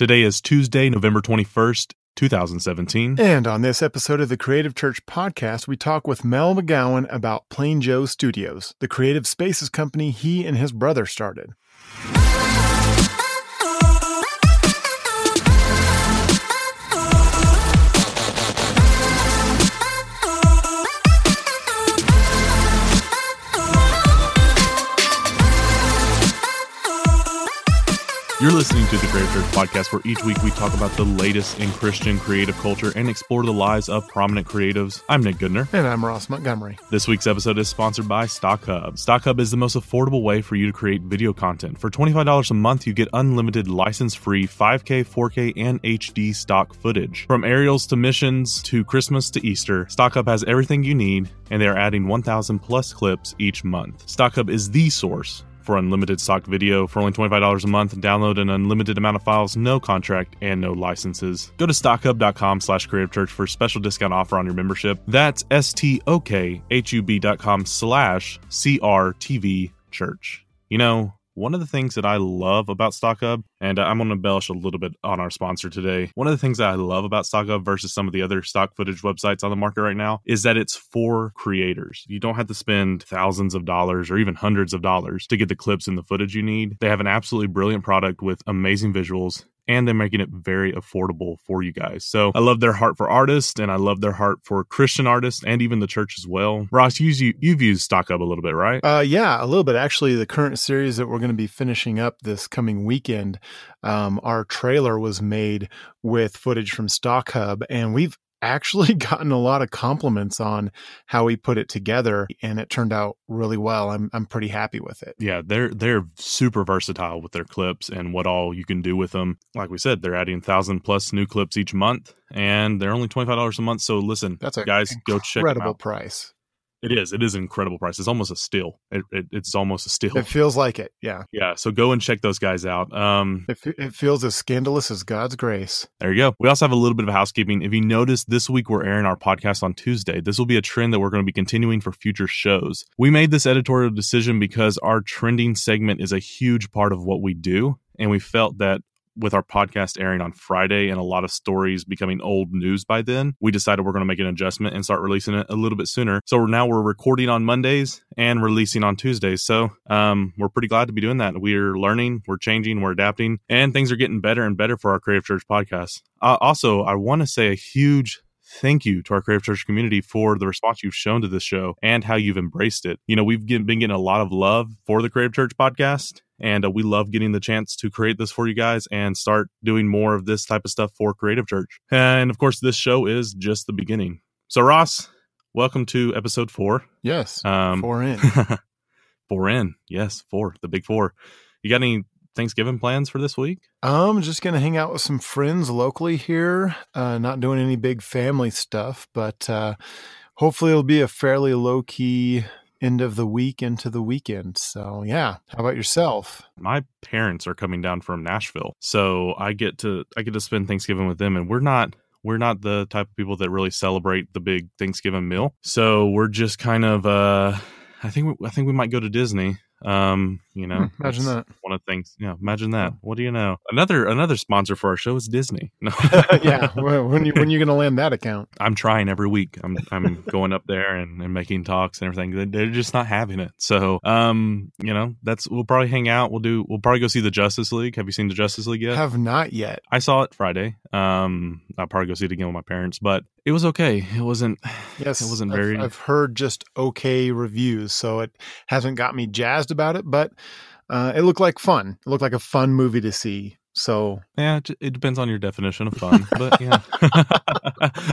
Today is Tuesday, November 21st, 2017. And on this episode of the Creative Church podcast, we talk with Mel McGowan about Plain Joe Studios, the creative spaces company he and his brother started. You're listening to the Creative Church podcast, where each week we talk about the latest in Christian creative culture and explore the lives of prominent creatives. I'm Nick Goodner. And I'm Ross Montgomery. This week's episode is sponsored by StockHub. StockHub is the most affordable way for you to create video content. For $25 a month, you get unlimited license free 5K, 4K, and HD stock footage. From aerials to missions to Christmas to Easter, StockHub has everything you need, and they are adding 1,000 plus clips each month. StockHub is the source for unlimited stock video for only $25 a month. Download an unlimited amount of files, no contract, and no licenses. Go to stockhub.com slash creative church for a special discount offer on your membership. That's S-T-O-K-H-U-B dot com slash C-R-T-V church. You know, one of the things that I love about StockHub, and uh, I'm going to embellish a little bit on our sponsor today. One of the things that I love about StockHub versus some of the other stock footage websites on the market right now is that it's for creators. You don't have to spend thousands of dollars or even hundreds of dollars to get the clips and the footage you need. They have an absolutely brilliant product with amazing visuals and they're making it very affordable for you guys. So I love their heart for artists and I love their heart for Christian artists and even the church as well. Ross, you, you've used StockHub a little bit, right? Uh, yeah, a little bit. Actually, the current series that we're going to be finishing up this coming weekend, um, our trailer was made with footage from StockHub, and we've actually gotten a lot of compliments on how we put it together and it turned out really well. I'm I'm pretty happy with it. Yeah, they're they're super versatile with their clips and what all you can do with them. Like we said, they're adding 1000 plus new clips each month and they're only $25 a month. So listen, that's a guys go check incredible price. It is. It is an incredible price. It's almost a steal. It, it, it's almost a steal. It feels like it. Yeah. Yeah. So go and check those guys out. Um, it, it feels as scandalous as God's grace. There you go. We also have a little bit of housekeeping. If you notice, this week we're airing our podcast on Tuesday. This will be a trend that we're going to be continuing for future shows. We made this editorial decision because our trending segment is a huge part of what we do. And we felt that with our podcast airing on Friday and a lot of stories becoming old news by then, we decided we're going to make an adjustment and start releasing it a little bit sooner. So now we're recording on Mondays and releasing on Tuesdays. So um, we're pretty glad to be doing that. We're learning, we're changing, we're adapting, and things are getting better and better for our Creative Church podcast. Uh, also, I want to say a huge thank you to our Creative Church community for the response you've shown to this show and how you've embraced it. You know, we've been getting a lot of love for the Creative Church podcast and uh, we love getting the chance to create this for you guys and start doing more of this type of stuff for Creative Church. And of course, this show is just the beginning. So, Ross, welcome to episode four. Yes. Um, four in. four in. Yes, four. The big four. You got any Thanksgiving plans for this week? I'm just going to hang out with some friends locally here. Uh, not doing any big family stuff, but uh, hopefully it'll be a fairly low key end of the week into the weekend. So yeah, how about yourself? My parents are coming down from Nashville, so I get to I get to spend Thanksgiving with them, and we're not we're not the type of people that really celebrate the big Thanksgiving meal. So we're just kind of uh I think we, I think we might go to Disney um, you know, hmm, imagine that one of the things. Yeah, imagine that. What do you know? Another another sponsor for our show is Disney. No. yeah, when you when you to land that account? I'm trying every week. I'm I'm going up there and, and making talks and everything. They're just not having it. So, um, you know, that's we'll probably hang out. We'll do. We'll probably go see the Justice League. Have you seen the Justice League yet? Have not yet. I saw it Friday. Um, I'll probably go see it again with my parents, but it was okay. It wasn't. Yes, it wasn't very. I've, I've heard just okay reviews, so it hasn't got me jazzed about it. But uh, it looked like fun. It looked like a fun movie to see. So yeah, it depends on your definition of fun, but yeah,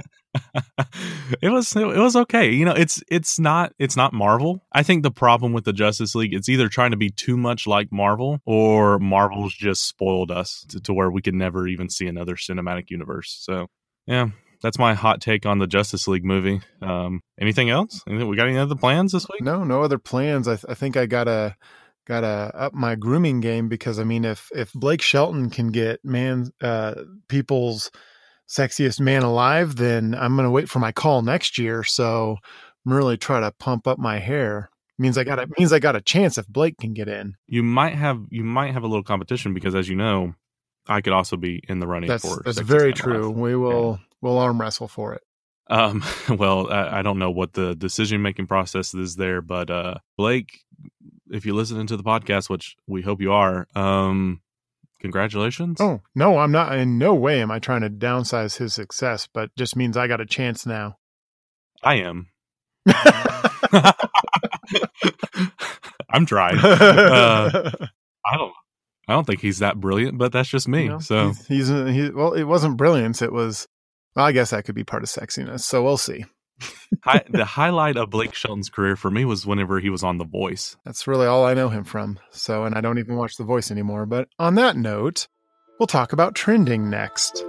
it was it was okay. You know, it's it's not it's not Marvel. I think the problem with the Justice League it's either trying to be too much like Marvel or Marvel's just spoiled us to, to where we could never even see another cinematic universe. So yeah, that's my hot take on the Justice League movie. Um, anything else? We got any other plans this week? No, no other plans. I, th- I think I got a gotta up my grooming game because I mean if if Blake Shelton can get man uh people's sexiest man alive, then I'm gonna wait for my call next year. So I'm really try to pump up my hair. Means I got a means I got a chance if Blake can get in. You might have you might have a little competition because as you know, I could also be in the running That's for. that's very true. We will we'll arm wrestle for it. Um, well, I, I don't know what the decision making process is there, but uh, Blake, if you're listening to the podcast, which we hope you are, um, congratulations. Oh no, I'm not. In no way am I trying to downsize his success, but just means I got a chance now. I am. I'm trying. Uh, I don't. I don't think he's that brilliant, but that's just me. You know, so he's, he's he, well, it wasn't brilliance. It was. Well, I guess that could be part of sexiness. So we'll see. hi, the highlight of Blake Shelton's career for me was whenever he was on The Voice. That's really all I know him from. So, and I don't even watch The Voice anymore. But on that note, we'll talk about trending next.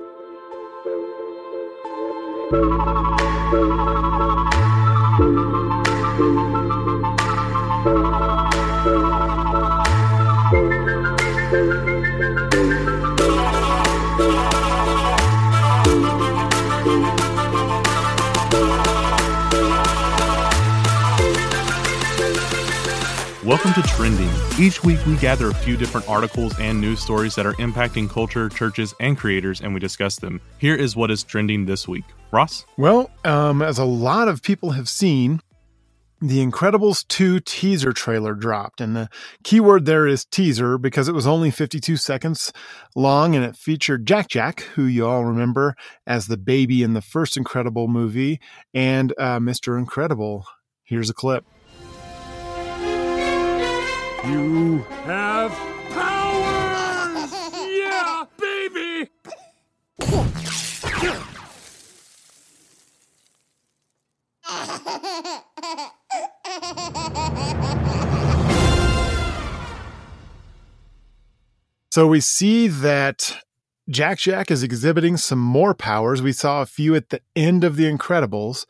Welcome to Trending. Each week, we gather a few different articles and news stories that are impacting culture, churches, and creators, and we discuss them. Here is what is trending this week. Ross? Well, um, as a lot of people have seen, the Incredibles 2 teaser trailer dropped. And the keyword there is teaser because it was only 52 seconds long and it featured Jack Jack, who you all remember as the baby in the first Incredible movie, and uh, Mr. Incredible. Here's a clip. You have powers! yeah, baby! So we see that Jack Jack is exhibiting some more powers. We saw a few at the end of The Incredibles,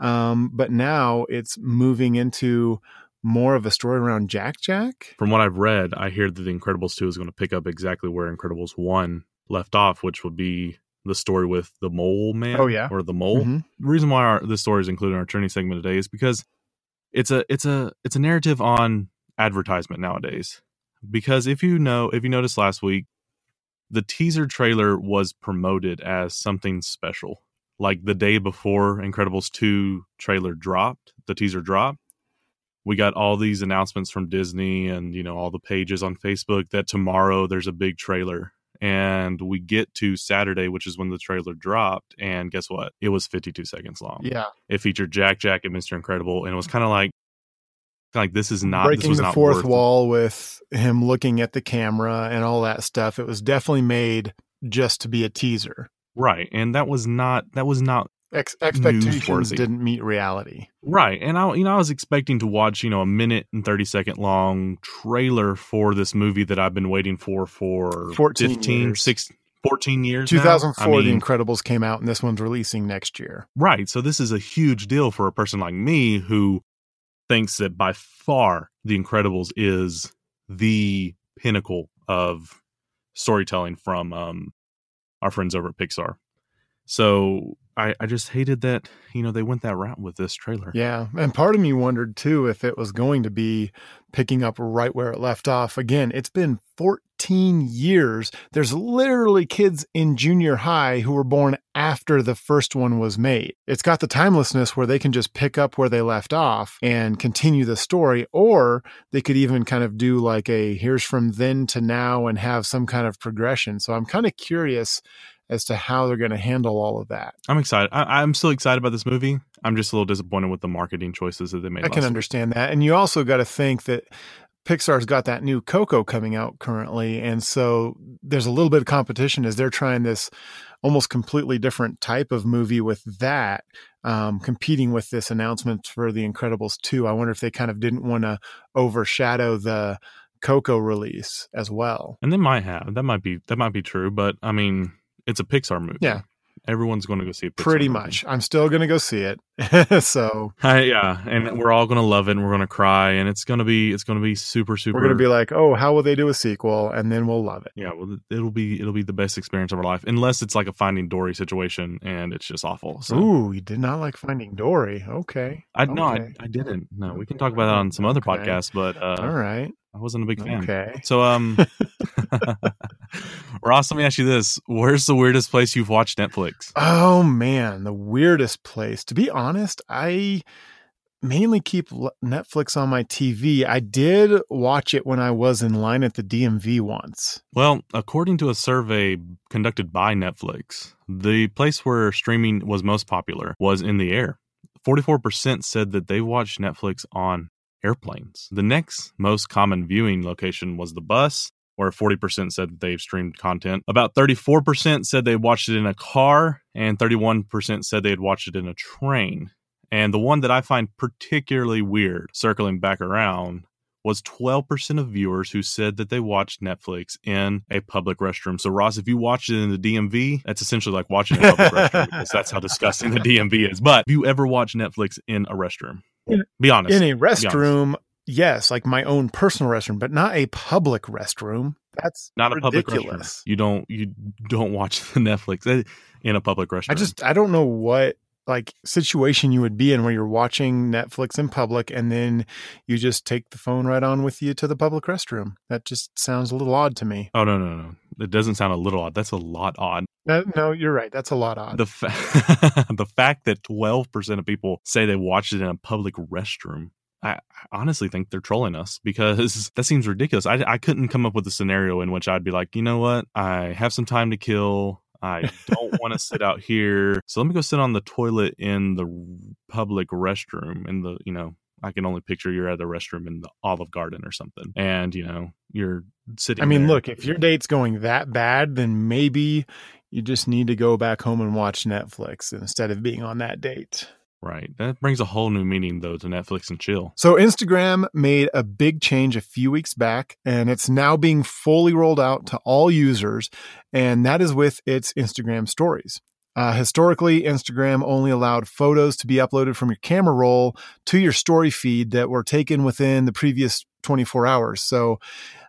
um, but now it's moving into more of a story around Jack Jack. From what I've read, I hear that The Incredibles 2 is going to pick up exactly where Incredibles 1 left off, which would be the story with the mole man Oh, yeah. or the mole. Mhm. The reason why our, this story is included in our trending segment today is because it's a it's a it's a narrative on advertisement nowadays. Because if you know if you noticed last week, the teaser trailer was promoted as something special. Like the day before Incredibles 2 trailer dropped, the teaser dropped, we got all these announcements from Disney and you know all the pages on Facebook that tomorrow there's a big trailer. And we get to Saturday, which is when the trailer dropped, and guess what? It was 52 seconds long. Yeah, It featured Jack Jack and Mr. Incredible, and it was kind of like like this is not this breaking the not fourth wall with him looking at the camera and all that stuff. It was definitely made just to be a teaser. right and that was not that was not Ex- expectations didn't meet reality. right and i you know i was expecting to watch you know a minute and 30 second long trailer for this movie that i've been waiting for for 14 15 years. 6 14 years now. 2004, I mean, The Incredibles came out, and this one's releasing next year. Right. So this is a huge deal for a person like me who thinks that by far The Incredibles is the pinnacle of storytelling from um, our friends over at Pixar. So I, I just hated that, you know, they went that route with this trailer. Yeah. And part of me wondered too if it was going to be picking up right where it left off. Again, it's been 14 years. There's literally kids in junior high who were born after the first one was made. It's got the timelessness where they can just pick up where they left off and continue the story, or they could even kind of do like a here's from then to now and have some kind of progression. So I'm kind of curious as to how they're going to handle all of that. I'm excited. I, I'm still excited about this movie. I'm just a little disappointed with the marketing choices that they made. I can week. understand that. And you also got to think that Pixar's got that new Coco coming out currently. And so there's a little bit of competition as they're trying this almost completely different type of movie with that, um, competing with this announcement for The Incredibles 2. I wonder if they kind of didn't want to overshadow the Coco release as well. And they might have. That might be that might be true, but I mean, it's a Pixar movie. Yeah. Everyone's going to go see it. Pixar Pretty movie. much. I'm still going to go see it. so I, yeah, and we're all gonna love it, and we're gonna cry, and it's gonna be it's gonna be super super. we're gonna be like, oh, how will they do a sequel? And then we'll love it. yeah, well, it'll be it'll be the best experience of our life, unless it's like a Finding Dory situation, and it's just awful. So Ooh, you did not like Finding Dory. Okay. I no, I. I didn't. No, we can talk about that on some other Okay. podcasts, but uh, All right. I wasn't a big fan. Okay. So, um, Ross, let me ask you this: Where's the weirdest place you've watched Netflix? Oh man, the weirdest place. To be honest, I mainly keep Netflix on my TV. I did watch it when I was in line at the DMV once. Well, according to a survey conducted by Netflix, the place where streaming was most popular was in the air. 44% said that they watched Netflix on airplanes. The next most common viewing location was the bus, where 40% said that they've streamed content. About 34% said they watched it in a car, and 31% said they had watched it in a train. And the one that I find particularly weird, circling back around, was 12% of viewers who said that they watched Netflix in a public restroom. So, Ross, if you watched it in the DMV, that's essentially like watching a public restroom because that's how disgusting the DMV is. But have you ever watched Netflix in a restroom? In- Be honest. In a restroom, yes, like my own personal restroom, but not a public restroom. That's not a public restroom. You don't you don't watch the Netflix eh, in a public restroom. I just I don't know what like situation you would be in where you're watching Netflix in public and then you just take the phone right on with you to the public restroom. That just sounds a little odd to me. Oh no no no! It doesn't sound a little odd. That's a lot odd. No, no you're right. That's a lot odd. The fa- the fact that twelve percent of people say they watched it in a public restroom. I honestly think they're trolling us because that seems ridiculous. I, I couldn't come up with a scenario in which I'd be like, you know what? I have some time to kill. I don't want to sit out here. So let me go sit on the toilet in the public restroom in the, you know, I can only picture you're at the restroom in the Olive Garden or something. And, you know, you're sitting I mean, there. look, if your date's going that bad, then maybe you just need to go back home and watch Netflix instead of being on that date. Right. That brings a whole new meaning though to Netflix and chill. So Instagram made a big change a few weeks back and it's now being fully rolled out to all users and that is with its Instagram stories. Uh, historically, Instagram only allowed photos to be uploaded from your camera roll to your story feed that were taken within the previous 24 hours. So,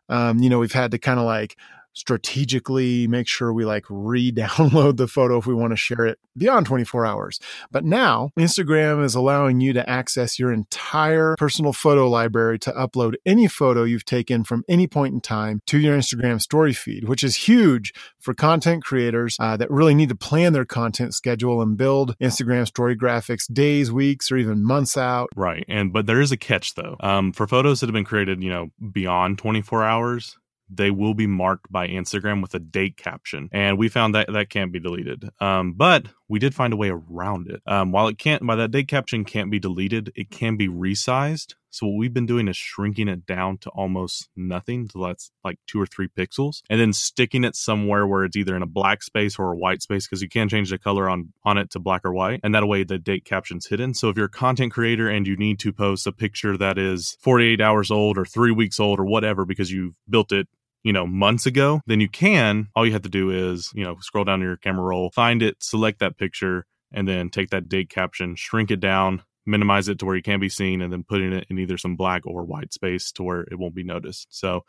um, you know, we've had to kind of like strategically make sure we like re-download the photo if we want to share it beyond 24 hours. But now Instagram is allowing you to access your entire personal photo library to upload any photo you've taken from any point in time to your Instagram story feed, which is huge for content creators uh, that really need to plan their content schedule and build Instagram story graphics days, weeks, or even months out. Right. And but there is a catch though. Um, for photos that have been created, you know, beyond 24 hours, they will be marked by Instagram with a date caption. And we found that that can't be deleted. Um, but we did find a way around it. Um, while it can't, by that date caption can't be deleted, it can be resized. So what we've been doing is shrinking it down to almost nothing, to that's like two or three pixels, and then sticking it somewhere where it's either in a black space or a white space because you can change the color on on it to black or white, and that way the date caption's hidden. So if you're a content creator and you need to post a picture that is 48 hours old or three weeks old or whatever because you've built it you know months ago then you can all you have to do is you know scroll down to your camera roll find it select that picture and then take that date caption shrink it down minimize it to where you can be seen and then putting it in either some black or white space to where it won't be noticed so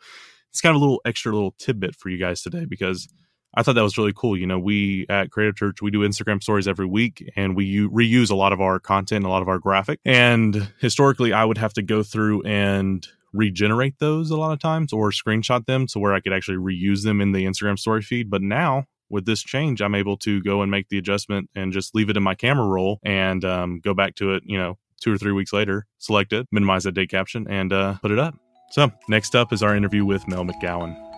it's kind of a little extra little tidbit for you guys today because I thought that was really cool. You know, we at Creative Church, we do Instagram stories every week and we u- reuse a lot of our content, a lot of our graphic. And historically, I would have to go through and regenerate those a lot of times or screenshot them to where I could actually reuse them in the Instagram story feed. But now with this change, I'm able to go and make the adjustment and just leave it in my camera roll and um, go back to it, you know, two or three weeks later, select it, minimize that date caption, and uh, put it up. So, next up is our interview with Mel McGowan.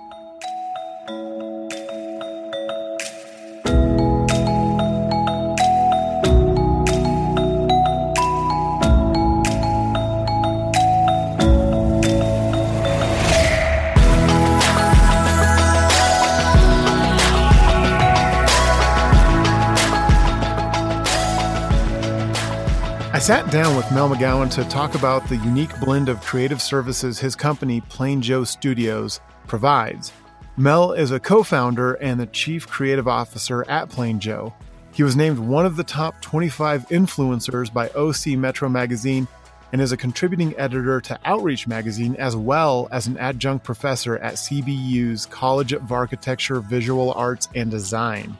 Sat down with Mel McGowan to talk about the unique blend of creative services his company, Plain Joe Studios, provides. Mel is a co founder and the chief creative officer at Plain Joe. He was named one of the top 25 influencers by OC Metro Magazine and is a contributing editor to Outreach Magazine as well as an adjunct professor at CBU's College of Architecture, Visual Arts, and Design.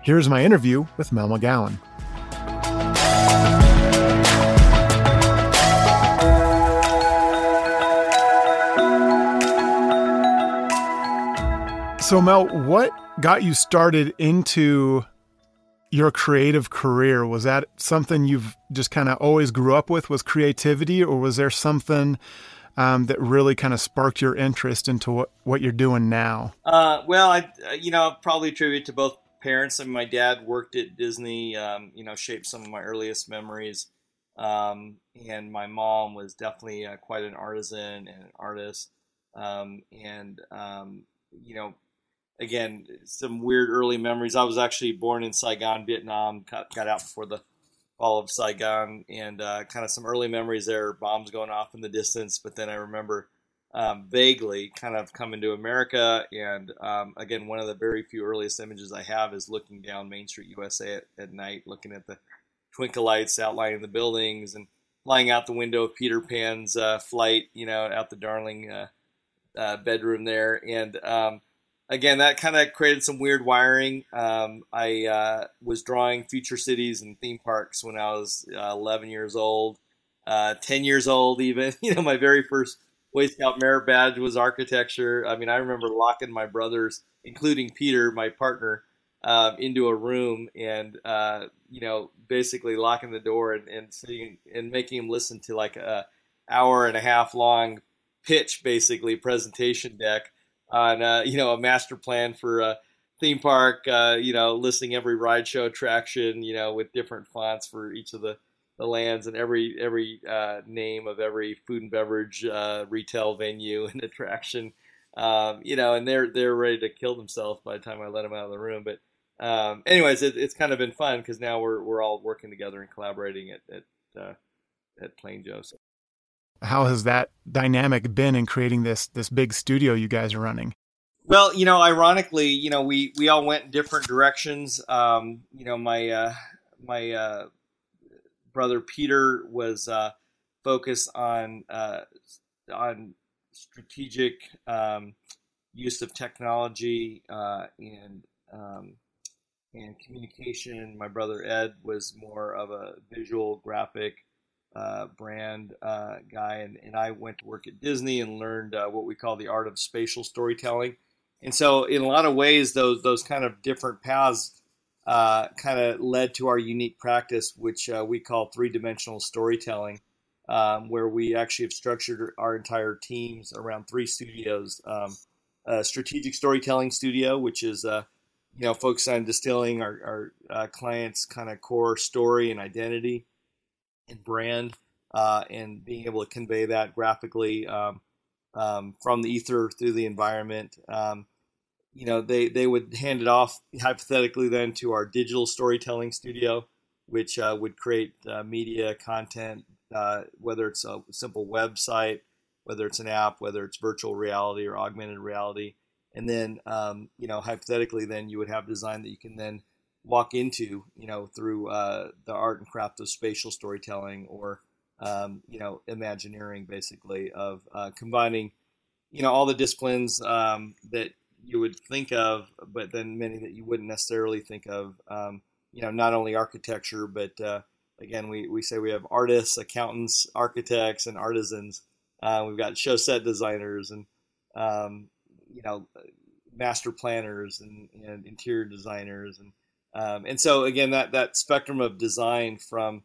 Here's my interview with Mel McGowan. So, Mel, what got you started into your creative career? Was that something you've just kind of always grew up with? Was creativity, or was there something um, that really kind of sparked your interest into what, what you're doing now? Uh, well, I you know probably attribute to both parents. I mean, my dad worked at Disney. Um, you know, shaped some of my earliest memories. Um, and my mom was definitely uh, quite an artisan and an artist. Um, and um, you know, again, some weird early memories. I was actually born in Saigon, Vietnam. Got, out before the fall of Saigon, and uh, kind of some early memories there. Bombs going off in the distance, but then I remember um, vaguely kind of coming to America. And um, again, one of the very few earliest images I have is looking down Main Street, USA at, at night, looking at the twinkle lights outlining the buildings and flying out the window of Peter Pan's uh, flight, you know, out the darling uh, uh bedroom there. And um, again, that kind of created some weird wiring. Um, I uh, was drawing future cities and theme parks when I was uh, 11 years old, uh, 10 years old, even. You know, my very first Boy Scout merit badge was architecture. I mean, I remember locking my brothers, including Peter, my partner, um, into a room and uh, you know basically locking the door and, and sitting and making him listen to like a hour and a half long pitch, basically presentation deck on uh, you know a master plan for a theme park. Uh, you know, listing every ride show attraction. You know, with different fonts for each of the the lands and every every uh, name of every food and beverage uh, retail venue and attraction. Um, you know, and they're they're ready to kill themselves by the time I let them out of the room. But um, anyways, it, it's kind of been fun because now we're we're all working together and collaborating at at, uh, at Plain Joseph how has that dynamic been in creating this this big studio you guys are running? Well, you know, ironically, you know, we we all went different directions. Um, you know, my uh, my uh, brother Peter was uh, focused on uh, on strategic um, use of technology uh, and um, and communication. My brother Ed was more of a visual graphic uh, brand uh, guy, and, and I went to work at Disney and learned uh, what we call the art of spatial storytelling. And so, in a lot of ways, those those kind of different paths uh, kind of led to our unique practice, which uh, we call three dimensional storytelling, um, where we actually have structured our entire teams around three studios: um, strategic storytelling studio, which is uh, you know focused on distilling our, our clients' kind of core story and identity and brand uh, and being able to convey that graphically um, um, from the ether through the environment. Um, you know, they, they would hand it off hypothetically then to our digital storytelling studio, which uh, would create uh, media content, uh, whether it's a simple website, whether it's an app, whether it's virtual reality or augmented reality. And then, um, you know, hypothetically, then you would have design that you can then walk into, you know, through uh, the art and craft of spatial storytelling or, um, you know, imagineering, basically, of uh, combining, you know, all the disciplines um, that you would think of, but then many that you wouldn't necessarily think of. Um, you know, not only architecture, but uh, again, we, we say we have artists, accountants, architects, and artisans. Uh, we've got show set designers and, um, you know, master planners and, and interior designers and um, and so again, that that spectrum of design from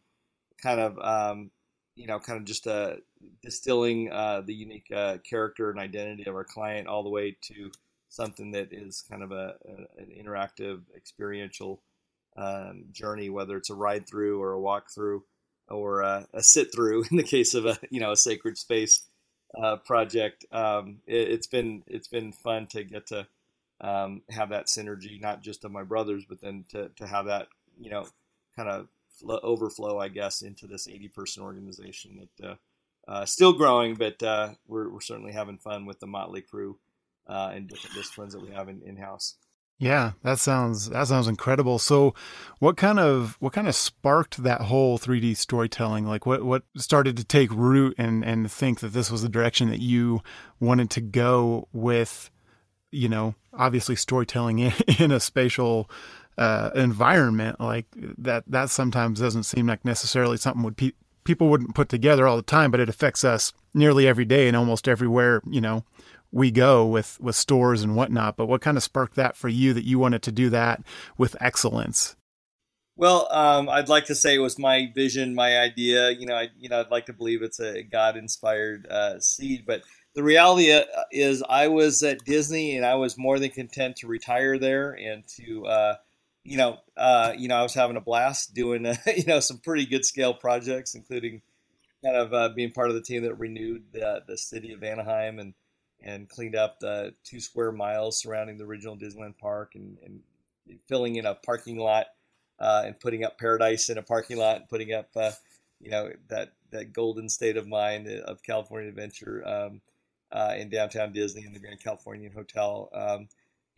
kind of um, you know kind of just uh, distilling uh, the unique uh, character and identity of our client all the way to something that is kind of a, a an interactive experiential um, journey, whether it's a ride through or a walk through or a, a sit through in the case of a you know a sacred space uh, project. Um, it, has been it's been fun to get to um, have that synergy, not just of my brothers, but then to, to have that, you know, kind of overflow, I guess, into this 80 person organization that uh, uh, still growing, but uh, we're, we're certainly having fun with the motley crew uh, and different disciplines that we have in, house. Yeah, that sounds that sounds incredible. So, what kind of what kind of sparked that whole 3D storytelling? Like, what what started to take root and and think that this was the direction that you wanted to go with? You know, obviously storytelling in, in a spatial uh, environment like that. That sometimes doesn't seem like necessarily something would pe- people wouldn't put together all the time, but it affects us nearly every day and almost everywhere. You know, we go with with stores and whatnot. But what kind of sparked that for you that you wanted to do that with excellence? Well, um, I'd like to say it was my vision, my idea. You know, I, you know, I'd like to believe it's a God-inspired uh, seed, but the reality uh, is, I was at Disney, and I was more than content to retire there and to, uh, you know, uh, you know, I was having a blast doing, you know, some pretty good scale projects, including kind of uh, being part of the team that renewed the, the city of Anaheim and and cleaned up the two square miles surrounding the original Disneyland Park and, and filling in a parking lot uh, and putting up Paradise in a parking lot and putting up, uh, you know, that, that golden state of mind of California Adventure um, uh, in downtown Disney in the Grand Californian Hotel. Um,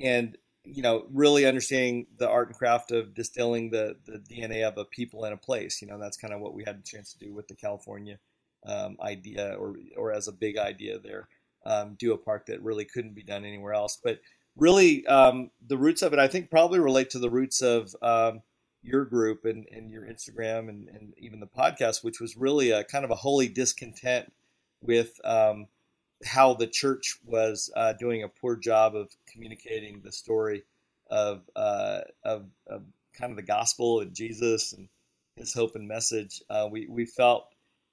and, you know, really understanding the art and craft of distilling the, the DNA of a people and a place. You know, that's kind of what we had a chance to do with the California um, idea or, or as a big idea there um, do a park that really couldn't be done anywhere else. But really, um, the roots of it, I think, probably relate to the roots of um, your group and, and your Instagram and, and, even the podcast, which was really a kind of a holy discontent with um, how the church was uh, doing a poor job of communicating the story of, uh, of, of kind of the gospel and Jesus and his hope and message. Uh, we, we felt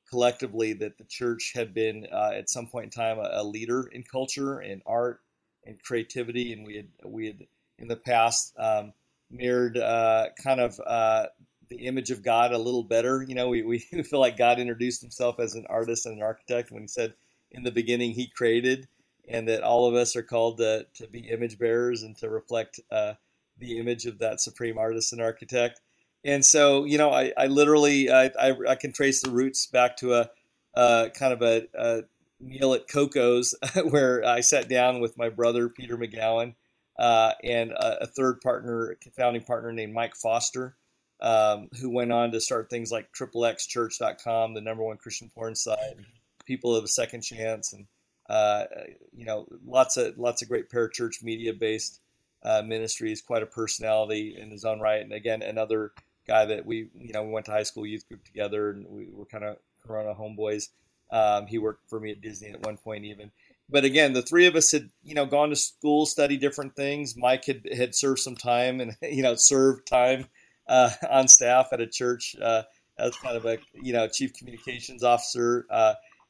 collectively that the church had been uh, at some point in time a, a, leader in culture and art and creativity, and we had we had in the past um, mirrored uh, kind of uh, the image of God a little better. You know, we, we feel like God introduced himself as an artist and an architect when he said in the beginning he created, and that all of us are called to, to be image bearers and to reflect uh, the image of that supreme artist and architect. And so you know I, I literally I, I, I, can trace the roots back to a, a kind of a, a, meal at Coco's where I sat down with my brother Peter McGowan uh, and a, a, third partner, founding partner named Mike Foster, um, who went on to start things like XXXchurch.com, the number one Christian porn site, people of a second chance, and uh, you know lots of lots of great parachurch media based uh, ministries. Quite a personality in his own right, and again another guy that we, you know, we went to high school youth group together, and we were kind of Corona homeboys. Um, he worked for me at Disney at one point, even. But again, the three of us had, you know, gone to school, studied different things. Mike had had served some time, and you know, served time uh, on staff at a church uh, as kind of a, you know, chief communications officer.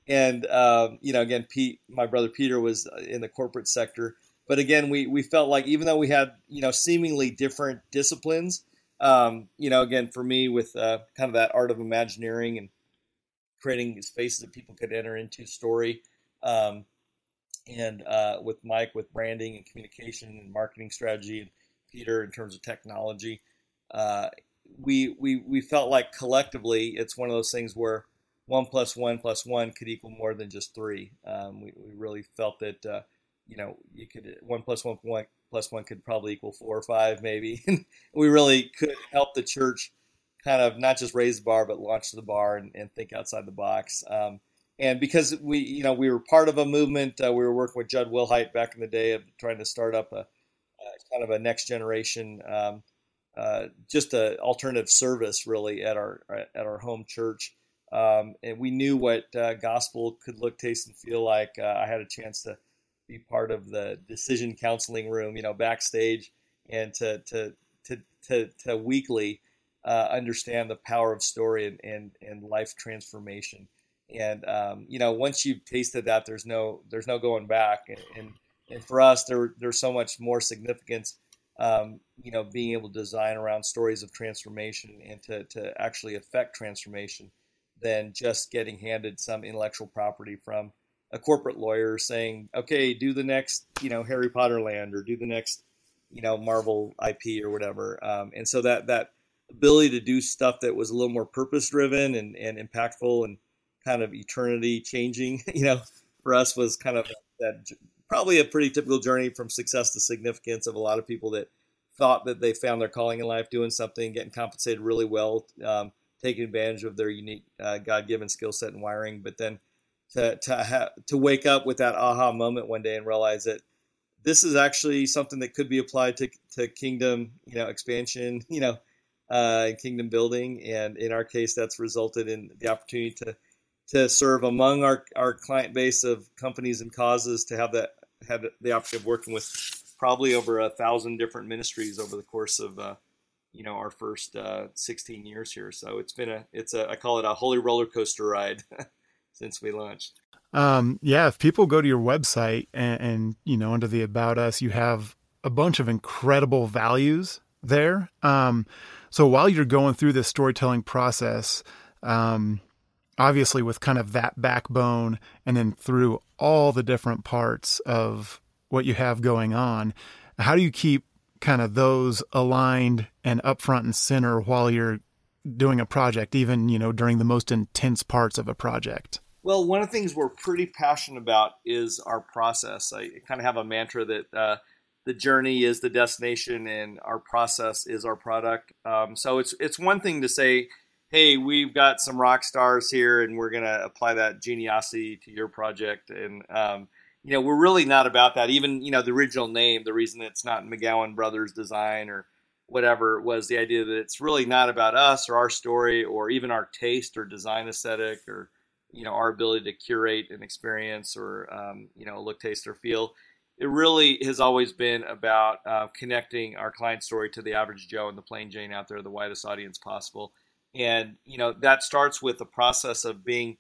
Uh, and um, you know, again, Pete, my brother Peter, was in the corporate sector. But again, we we felt like even though we had, you know, seemingly different disciplines, um, you know, again, for me, with uh, kind of that art of imagineering and creating spaces that people could enter into story, um, and uh, with Mike with branding and communication and marketing strategy, and Peter in terms of technology, uh, we we we felt like collectively it's one of those things where one plus one plus one could equal more than just three. Um, we, we really felt that uh, you know you could one plus one plus one could probably equal four or five, maybe. We really could help the church kind of not just raise the bar, but launch the bar and, and think outside the box. Um, and because we, you know, we were part of a movement, uh, we were working with Jud Wilhite back in the day of trying to start up a, a kind of a next generation, um, uh, just an alternative service really at our at our home church. Um, and we knew what uh, gospel could look, taste, and feel like. Uh, I had a chance to be part of the decision counseling room, you know, backstage, and to to to to, to weekly uh, understand the power of story and and, and life transformation. And um, you know, once you've tasted that, there's no there's no going back. And and, and for us, there there's so much more significance. Um, you know, being able to design around stories of transformation and to, to actually affect transformation than just getting handed some intellectual property from a corporate lawyer saying, okay, do the next, you know, Harry Potter land or do the next, you know, Marvel IP or whatever. Um, and so that, that ability to do stuff that was a little more purpose driven and, and impactful and kind of eternity changing, you know, for us was kind of that probably a pretty typical journey from success to significance of a lot of people that thought that they found their calling in life, doing something, getting compensated really well, um, taking advantage of their unique uh, God given skill set and wiring, but then to to ha- to wake up with that aha moment one day and realize that this is actually something that could be applied to to kingdom, you know, expansion, you know, uh, kingdom building, and in our case, that's resulted in the opportunity to to serve among our, our client base of companies and causes to have that have the opportunity of working with probably over a thousand different ministries over the course of uh, you know our first uh, 16 years here. So it's been a it's a I call it a holy roller coaster ride since we launched. Um, yeah, if people go to your website and, and you know under the about us, you have a bunch of incredible values there. Um, so while you're going through this storytelling process, um, obviously with kind of that backbone and then through all the different parts of what you have going on, how do you keep kind of those aligned and up front and center while you're doing a project, even, you know, during the most intense parts of a project? Well, one of the things we're pretty passionate about is our process. I kind of have a mantra that uh, the journey is the destination and our process is our product. Um, so it's it's one thing to say, hey, we've got some rock stars here and we're gonna apply that geniosity to your project. And um, you know, we're really not about that. Even you know, the original name, the reason it's not McGowan Brothers Design or whatever was the idea that it's really not about us or our story or even our taste or design aesthetic or you know our ability to curate an experience or um, you know look, taste, or feel it really has always been about uh, connecting our client story to the average Joe and the plain Jane out there, the widest audience possible. And you know that starts with the process of being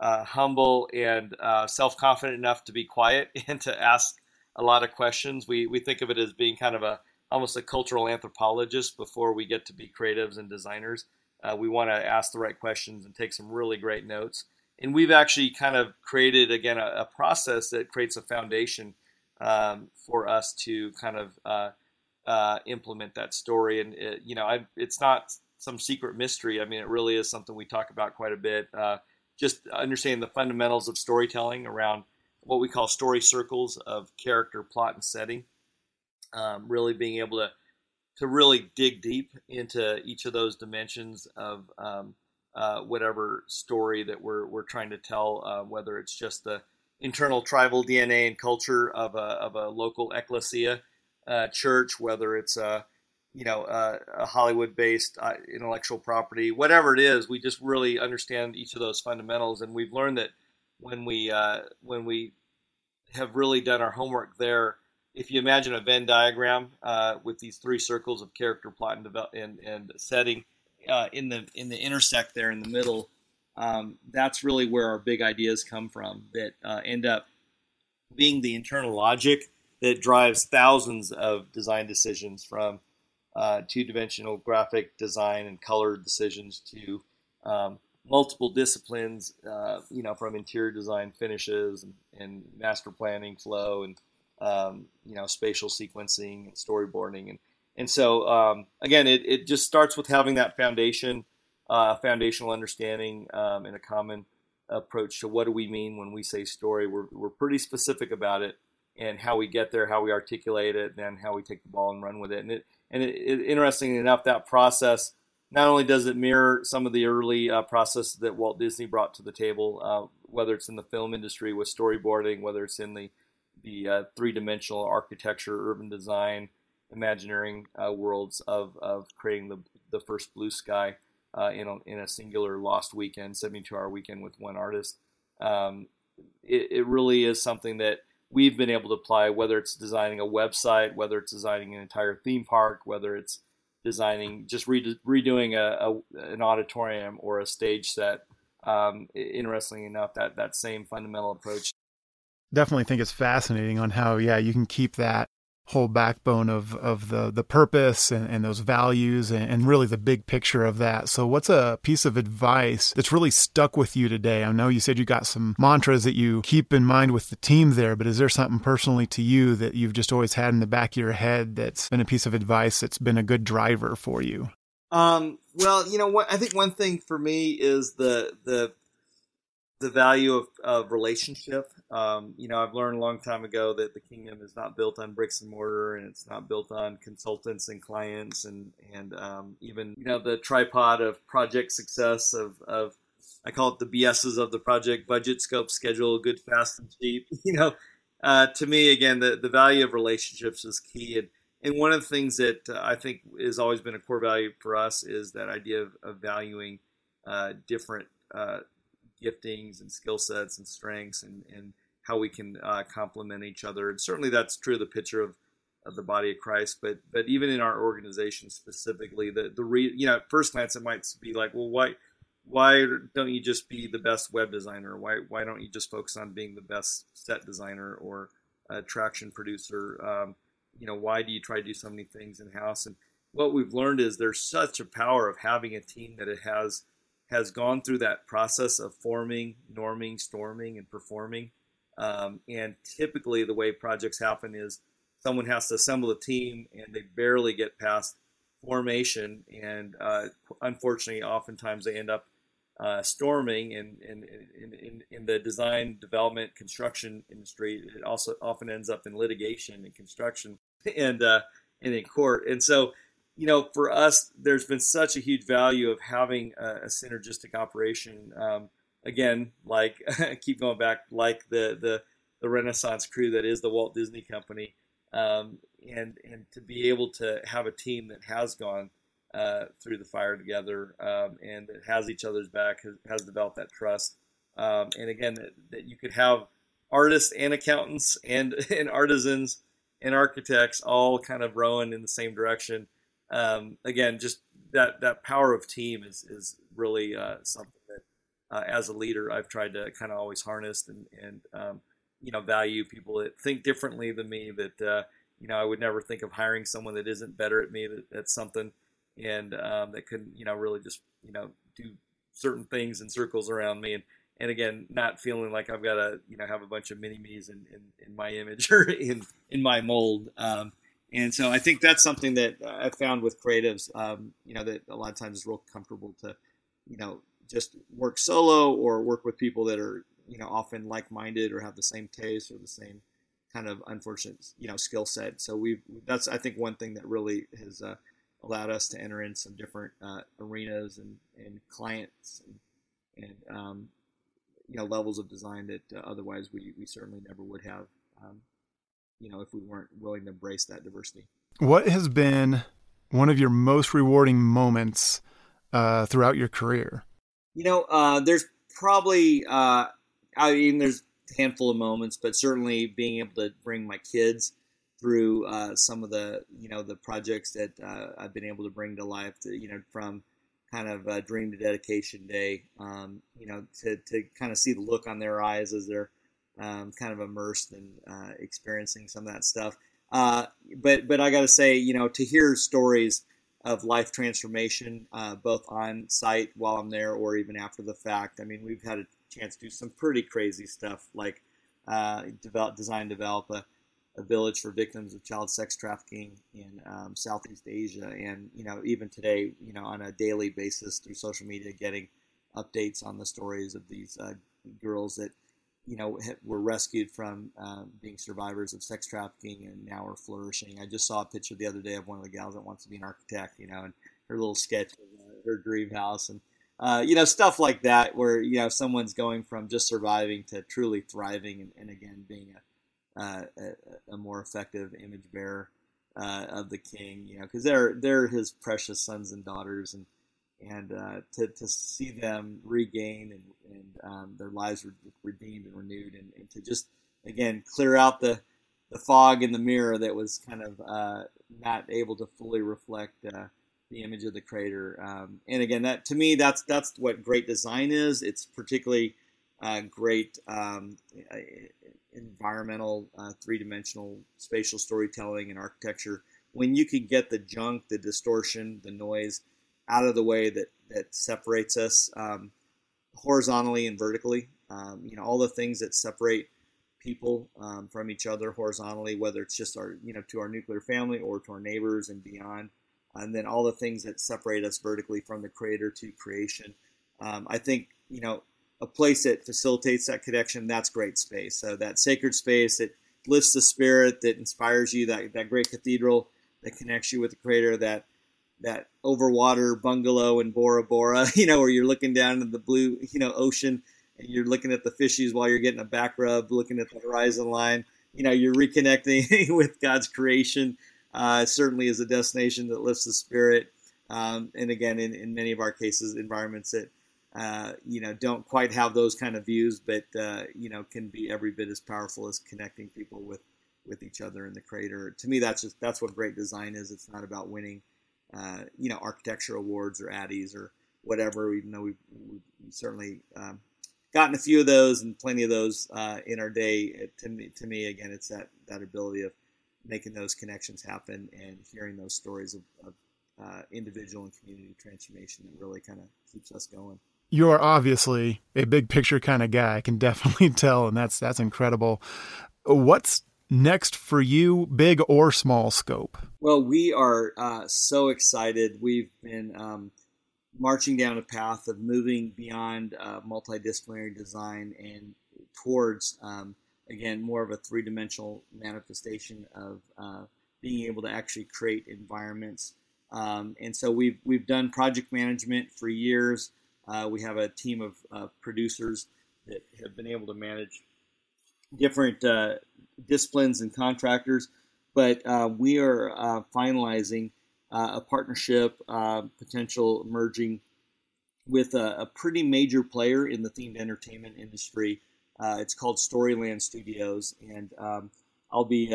uh, humble and uh, self-confident enough to be quiet and to ask a lot of questions. We we think of it as being kind of a almost a cultural anthropologist before we get to be creatives and designers. Uh, we want to ask the right questions and take some really great notes. And we've actually kind of created again a, a process that creates a foundation um, for us to kind of uh, uh, implement that story. And it, you know, I, it's not some secret mystery. I mean, it really is something we talk about quite a bit. Uh, just understanding the fundamentals of storytelling around what we call story circles of character, plot, and setting. Um, really being able to to really dig deep into each of those dimensions of um, uh, whatever story that we're we're trying to tell, uh, whether it's just the internal tribal DNA and culture of a of a local ecclesia uh, church, whether it's a you know a, a Hollywood based uh, intellectual property, whatever it is, we just really understand each of those fundamentals, and we've learned that when we uh, when we have really done our homework there. If you imagine a Venn diagram uh, with these three circles of character, plot, and, develop, and, and setting, uh, in the in the intersect there in the middle, um, that's really where our big ideas come from that uh, end up being the internal logic that drives thousands of design decisions from uh, two-dimensional graphic design and color decisions to um, multiple disciplines, uh, you know, from interior design finishes and, and master planning flow and, um, you know, spatial sequencing and storyboarding. And, and so, um, again, it, it just starts with having that foundation uh, foundational understanding um, and a common approach to what do we mean when we say story. We're, we're pretty specific about it and how we get there, how we articulate it, and how we take the ball and run with it. And it, and it, it, interestingly enough, that process not only does it mirror some of the early uh, processes that Walt Disney brought to the table, uh, whether it's in the film industry with storyboarding, whether it's in the the uh, three dimensional architecture, urban design, Imagineering uh, worlds of, of creating the the first blue sky uh, in, a, in a singular lost weekend, 72 hour weekend with one artist. Um, it, it, really is something that we've been able to apply, whether it's designing a website, whether it's designing an entire theme park, whether it's designing just re- redoing a, a, an auditorium or a stage set. Um, interestingly enough, that that same fundamental approach. Definitely think it's fascinating on how yeah you can keep that whole backbone of of the the purpose and, and those values and, and, really the big picture of that. So what's a piece of advice that's really stuck with you today? I know you said you got some mantras that you keep in mind with the team there, but is there something personally to you that you've just always had in the back of your head that's been a piece of advice that's been a good driver for you? Um, well, you know what I think one thing for me is the the the value of, of relationship Um, you know, I've learned a long time ago that the kingdom is not built on bricks and mortar, and it's not built on consultants and clients, and and um, even you know the tripod of project success of of I call it the BSs of the project: budget, scope, schedule, good, fast, and cheap. You know, uh, to me, again, the the value of relationships is key, and and one of the things that uh, I think has always been a core value for us is that idea of, of valuing uh, different uh, giftings and skill sets and strengths and, and how we can uh, complement each other. And certainly that's true of the picture of, of the body of Christ, but but even in our organization specifically, the the re, you know at first glance it might be like, well, why why don't you just be the best web designer? Why why don't you just focus on being the best set designer or attraction producer? Um, you know, why do you try to do so many things in house? And what we've learned is there's such a power of having a team that it has has gone through that process of forming, norming, storming, and performing. Um, and typically, the way projects happen is someone has to assemble a team, and they barely get past formation. And uh, unfortunately, oftentimes they end up uh, storming. And in, in, in, in, the design, development, construction industry, it also often ends up in litigation and construction and uh, and in court. And so you know, for us, there's been such a huge value of having a, a synergistic operation. Um, again, like keep going back, like the the the Renaissance crew that is the Walt Disney Company, um, and and to be able to have a team that has gone uh, through the fire together um, and that has each other's back, has, has developed that trust, um, and again that, that you could have artists and accountants and and artisans and architects all kind of rowing in the same direction um, again, just that that power of team is is really uh, something uh, as a leader, I've tried to kind of always harness and and um, you know value people that think differently than me. That uh, you know I would never think of hiring someone that isn't better at me at something, and um, that could you know really just you know do certain things in circles around me and and again, not feeling like I've got to, you know, have a bunch of mini me's in, in, in my image or in, in my mold. Um, and so I think that's something that I've found with creatives, um, you know, that a lot of times is real comfortable to, you know, just work solo or work with people that are, you know, often like-minded or have the same taste or the same kind of unfortunate, you know, skill set. So we've, that's, I think one thing that really has uh, allowed us to enter in some different uh, arenas and, and clients and, and um, you know, levels of design that uh, otherwise we, we certainly never would have. Um, you know, if we weren't willing to embrace that diversity. What has been one of your most rewarding moments uh, throughout your career? You know, uh, there's probably, uh, I mean, there's a handful of moments, but certainly being able to bring my kids through uh, some of the, you know, the projects that uh, I've been able to bring to life, to, you know, from kind of dream to dedication day, um, you know, to, to kind of see the look on their eyes as they're um, kind of immersed in uh, experiencing some of that stuff. Uh, but but I got to say, you know, to hear stories of life transformation, uh, both on site while I'm there or even after the fact. I mean, we've had a chance to do some pretty crazy stuff, like uh, develop, design, develop a, a, village for victims of child sex trafficking in um, Southeast Asia, and you know, even today, you know, on a daily basis through social media, getting updates on the stories of these uh, girls that you know, we were rescued from um, being survivors of sex trafficking and now are flourishing. I just saw a picture the other day of one of the gals that wants to be an architect, you know, and her little sketch of uh, her dream house and, uh, you know, stuff like that where, you know, someone's going from just surviving to truly thriving and, and again, being a, uh, a, a, more effective image bearer uh, of the king, you know, because they're, they're his precious sons and daughters and, and uh, to, to see them regain and, and um, their lives re- redeemed and renewed, and, and, to just again clear out the the fog in the mirror that was kind of uh, not able to fully reflect uh, the image of the creator. Um, and again, that to me, that's that's what great design is. It's particularly uh, great um, environmental, uh, three dimensional spatial storytelling and architecture when you can get the junk, the distortion, the noise out of the way that that separates us um, horizontally and vertically. Um, you know, all the things that separate people um, from each other horizontally, whether it's just our you know to our nuclear family or to our neighbors and beyond, and then all the things that separate us vertically from the creator to creation. Um, I think you know a place that facilitates that connection, that's great space. So that sacred space that lifts the spirit, that inspires you, that, that great cathedral that connects you with the creator, that that overwater bungalow in Bora Bora, you know, where you're looking down into the blue, you know, ocean and you're looking at the fishies while you're getting a back rub, looking at the horizon line. You know, you're reconnecting with God's creation. Uh, certainly is a destination that lifts the spirit. Um, and again, in, in many of our cases, environments that uh, you know don't quite have those kind of views, but uh, you know can be every bit as powerful as connecting people with with each other in the creator. To me, that's just that's what great design is. It's not about winning, uh, you know, architecture awards or Addies or whatever. Even though we've, we've certainly um, gotten a few of those and plenty of those uh, in our day. It, to me, to me, again, it's that that ability of making those connections happen and hearing those stories of, of uh, individual and community transformation that really kind of keeps us going. You are obviously a big picture kind of guy. I can definitely tell, and that's that's incredible. What's next for you, big or small scope? Well, we are uh, so excited. We've been um, marching down a path of moving beyond uh, multidisciplinary design and towards, um, again, more of a three dimensional manifestation of uh, being able to actually create environments. Um, and so we've, we've done project management for years. Uh, we have a team of uh, producers that have been able to manage different uh, disciplines and contractors, but uh, we are uh, finalizing uh, a partnership uh, potential merging with a, a, pretty major player in the themed entertainment industry. Uh, it's called Storyland Studios, and um, I'll be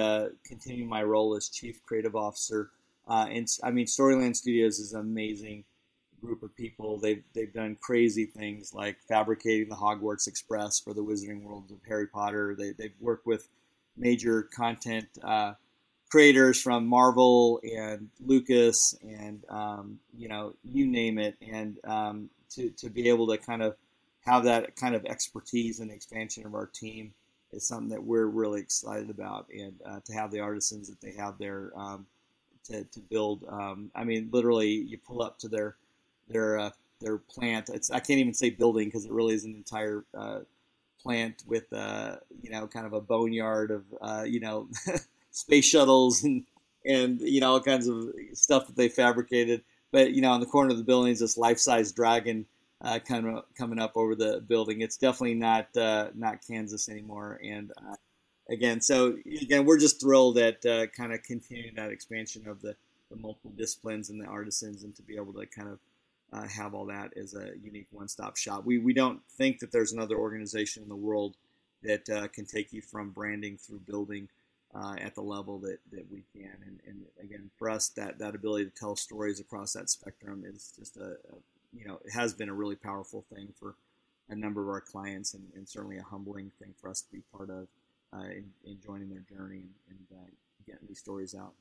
continuing my role as chief creative officer. and I mean, Storyland Studios is an amazing group of people. They've they've done crazy things like fabricating the Hogwarts Express for the Wizarding World of Harry Potter. They they've worked with major content uh, creators from Marvel and Lucas and um, you know you name it, and um, to to be able to kind of have that kind of expertise and expansion of our team is something that we're really excited about, and uh, to have the artisans that they have there um, to, to build. Um, I mean, literally, you pull up to their their uh, their plant. It's I can't even say building because it really is an entire uh, plant with uh, you know kind of a boneyard of uh, you know space shuttles and and you know all kinds of stuff that they fabricated. But you know on the corner of the building is this life size dragon. Uh, kind of coming up over the building. It's definitely not uh, not Kansas anymore, and uh, again, so again, we're just thrilled at uh, kind of continuing that expansion of the, the multiple disciplines and the artisans, and to be able to kind of uh, have all that as a unique one-stop shop. We we don't think that there's another organization in the world that uh, can take you from branding through building uh, at the level that, that we can. And, and again, for us, that that ability to tell stories across that spectrum is just a, a you know it has been a really powerful thing for a number of our clients, and, and certainly a humbling thing for us to be part of uh, in, in, joining their journey and, and uh, getting these stories out.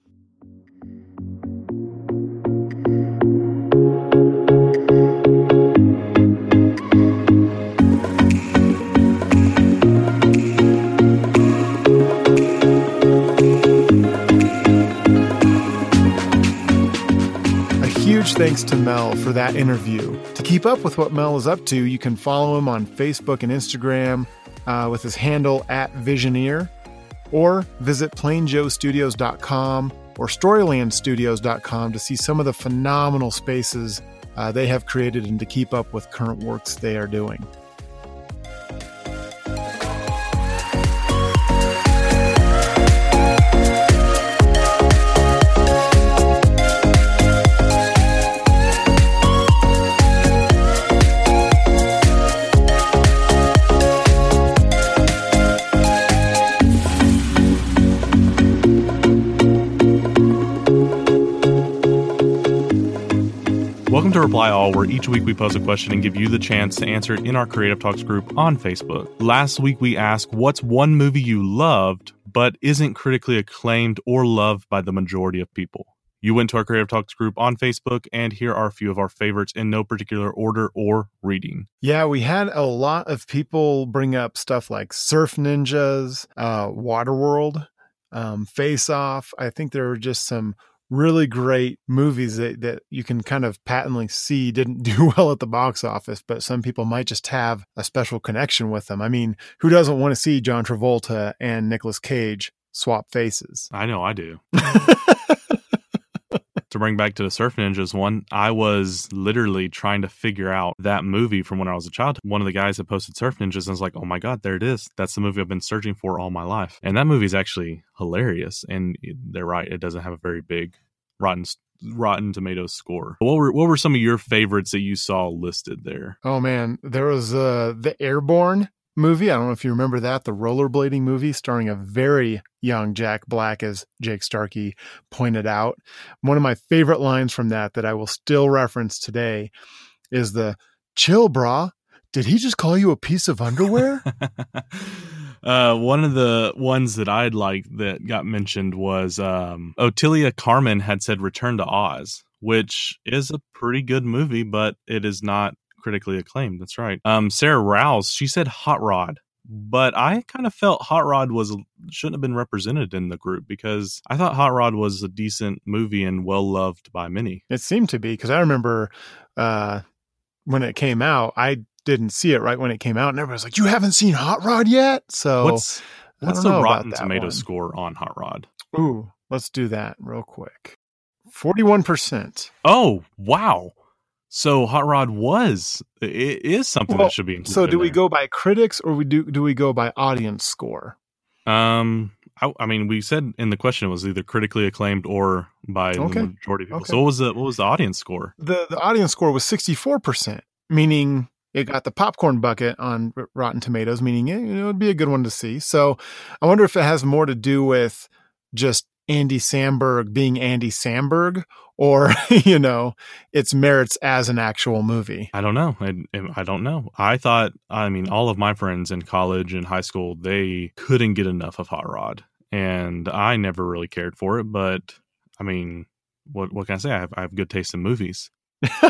Thanks to Mel for that interview. To keep up with what Mel is up to, you can follow him on Facebook and Instagram uh, with his handle at Visioneer, or visit plainjoestudios.com or storylandstudios.com to see some of the phenomenal spaces uh, they have created and to keep up with current works they are doing. Reply All, where each week we pose a question and give you the chance to answer it in our Creative Talks group on Facebook. Last week we asked, What's one movie you loved but isn't critically acclaimed or loved by the majority of people? You went to our Creative Talks group on Facebook, and here are a few of our favorites in no particular order or reading. Yeah, we had a lot of people bring up stuff like Surf Ninjas, uh, Waterworld, um, Face Off. I think there were just some really great movies that, that you can kind of patently see didn't do well at the box office, but some people might just have a special connection with them. I mean, who doesn't want to see John Travolta and Nicolas Cage swap faces? I know I do. to bring back to the Surf Ninjas one, I was literally trying to figure out that movie from when I was a child. One of the guys that posted Surf Ninjas and I was like, oh my God, there it is. That's the movie I've been searching for all my life. And that movie is actually hilarious. And they're right, it doesn't have a very big Rotten Rotten Tomatoes score. What were what were some of your favorites that you saw listed there? Oh man, there was uh, the Airborne movie. I don't know if you remember that, the rollerblading movie starring a very young Jack Black, as Jake Starkey pointed out. One of my favorite lines from that that I will still reference today is the chill, brah. Did he just call you a piece of underwear? uh, one of the ones that I'd like that got mentioned was um, Otilia Carmen had said Return to Oz, which is a pretty good movie, but it is not critically acclaimed. That's right. Um, Sarah Rouse, she said Hot Rod, but I kind of felt Hot Rod was shouldn't have been represented in the group because I thought Hot Rod was a decent movie and well loved by many. It seemed to be because I remember uh, when it came out, I didn't see it right when it came out, and everybody was like, "You haven't seen Hot Rod yet?" So what's what's the Rotten Tomato score on Hot Rod? Ooh, let's do that real quick. Forty-one percent. Oh wow! So Hot Rod was it is something well, that should be So do we there. go by critics or we do do we go by audience score? Um I, I, mean we said in the question it was either critically acclaimed or by okay. the majority of people. Okay. So what was the what was the audience score? The the audience score was 64%, meaning it got the popcorn bucket on Rotten Tomatoes, meaning it, you know, it'd be a good one to see. So I wonder if it has more to do with just Andy Samberg being Andy Samberg or you know its merits as an actual movie? I don't know. I, um, I don't know. I thought i mean all of my friends in college and high school they couldn't get enough of hot rod and i never really cared for it but i mean what what can i say? I have, I have good taste in movies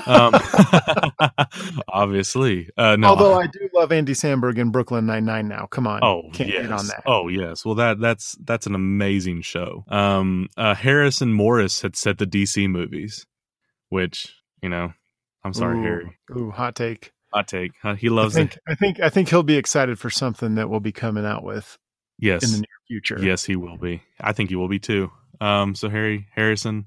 um, obviously, uh, no. Although I do love Andy Samberg in Brooklyn Nine Nine now. Come on, oh Can't yes, on that. oh yes. Well, that that's that's an amazing show. Um, uh, Harrison Morris had set the DC movies, which you know, I'm sorry, ooh, Harry. Ooh, hot take. Hot take. Uh, he loves I think, it. I think I think he'll be excited for something that will be coming out with. Yes, in the near future. Yes, he will be. I think he will be too. Um, so Harry Harrison,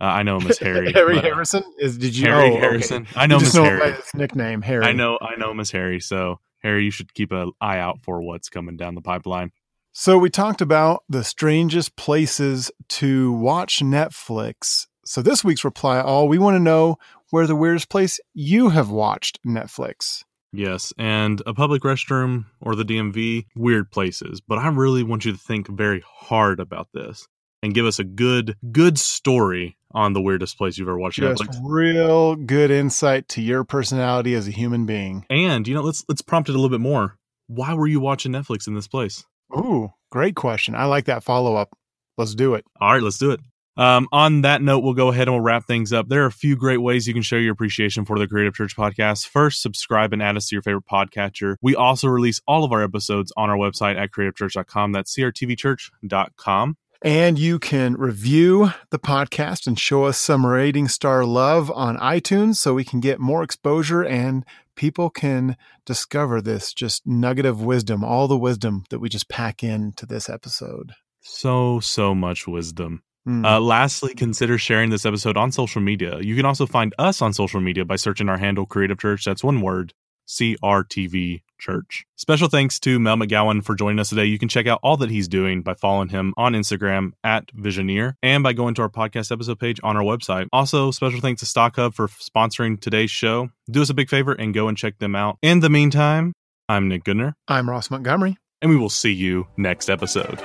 uh, I know him as Harry. Harry but, Harrison is? Did you? Harry oh, Harrison. Okay. I know him as Harry. his nickname Harry. I know. I know him as Harry. So Harry, you should keep an eye out for what's coming down the pipeline. So we talked about the strangest places to watch Netflix. So this week's reply all we want to know where the weirdest place you have watched Netflix. Yes, and a public restroom or the DMV, weird places. But I really want you to think very hard about this and give us a good good story on the weirdest place you've ever watched Just Netflix. Real good insight to your personality as a human being. And you know, let's let's prompt it a little bit more. Why were you watching Netflix in this place? Ooh, great question. I like that follow up. Let's do it. All right, let's do it. Um, on that note, we'll go ahead and we'll wrap things up. There are a few great ways you can show your appreciation for the Creative Church podcast. First, subscribe and add us to your favorite podcatcher. We also release all of our episodes on our website at creativechurch.com. That's crtvchurch.com. And you can review the podcast and show us some rating star love on iTunes so we can get more exposure and people can discover this just nugget of wisdom, all the wisdom that we just pack into this episode. So, so much wisdom. Mm. Uh, lastly, consider sharing this episode on social media. You can also find us on social media by searching our handle Creative Church. That's one word, CRTV Church. Special thanks to Mel McGowan for joining us today. You can check out all that he's doing by following him on Instagram at Visioneer and by going to our podcast episode page on our website. Also, special thanks to Stock Hub for sponsoring today's show. Do us a big favor and go and check them out. In the meantime, I'm Nick Goodner. I'm Ross Montgomery. And we will see you next episode.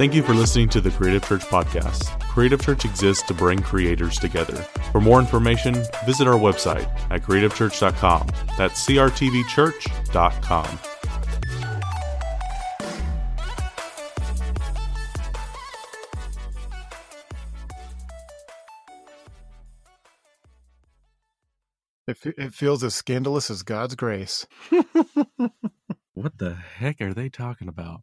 Thank you for listening to the Creative Church podcast. Creative Church exists to bring creators together. For more information, visit our website at creativechurch.com. That's crtvchurch.com. It, it feels as scandalous as God's grace. what the heck are they talking about?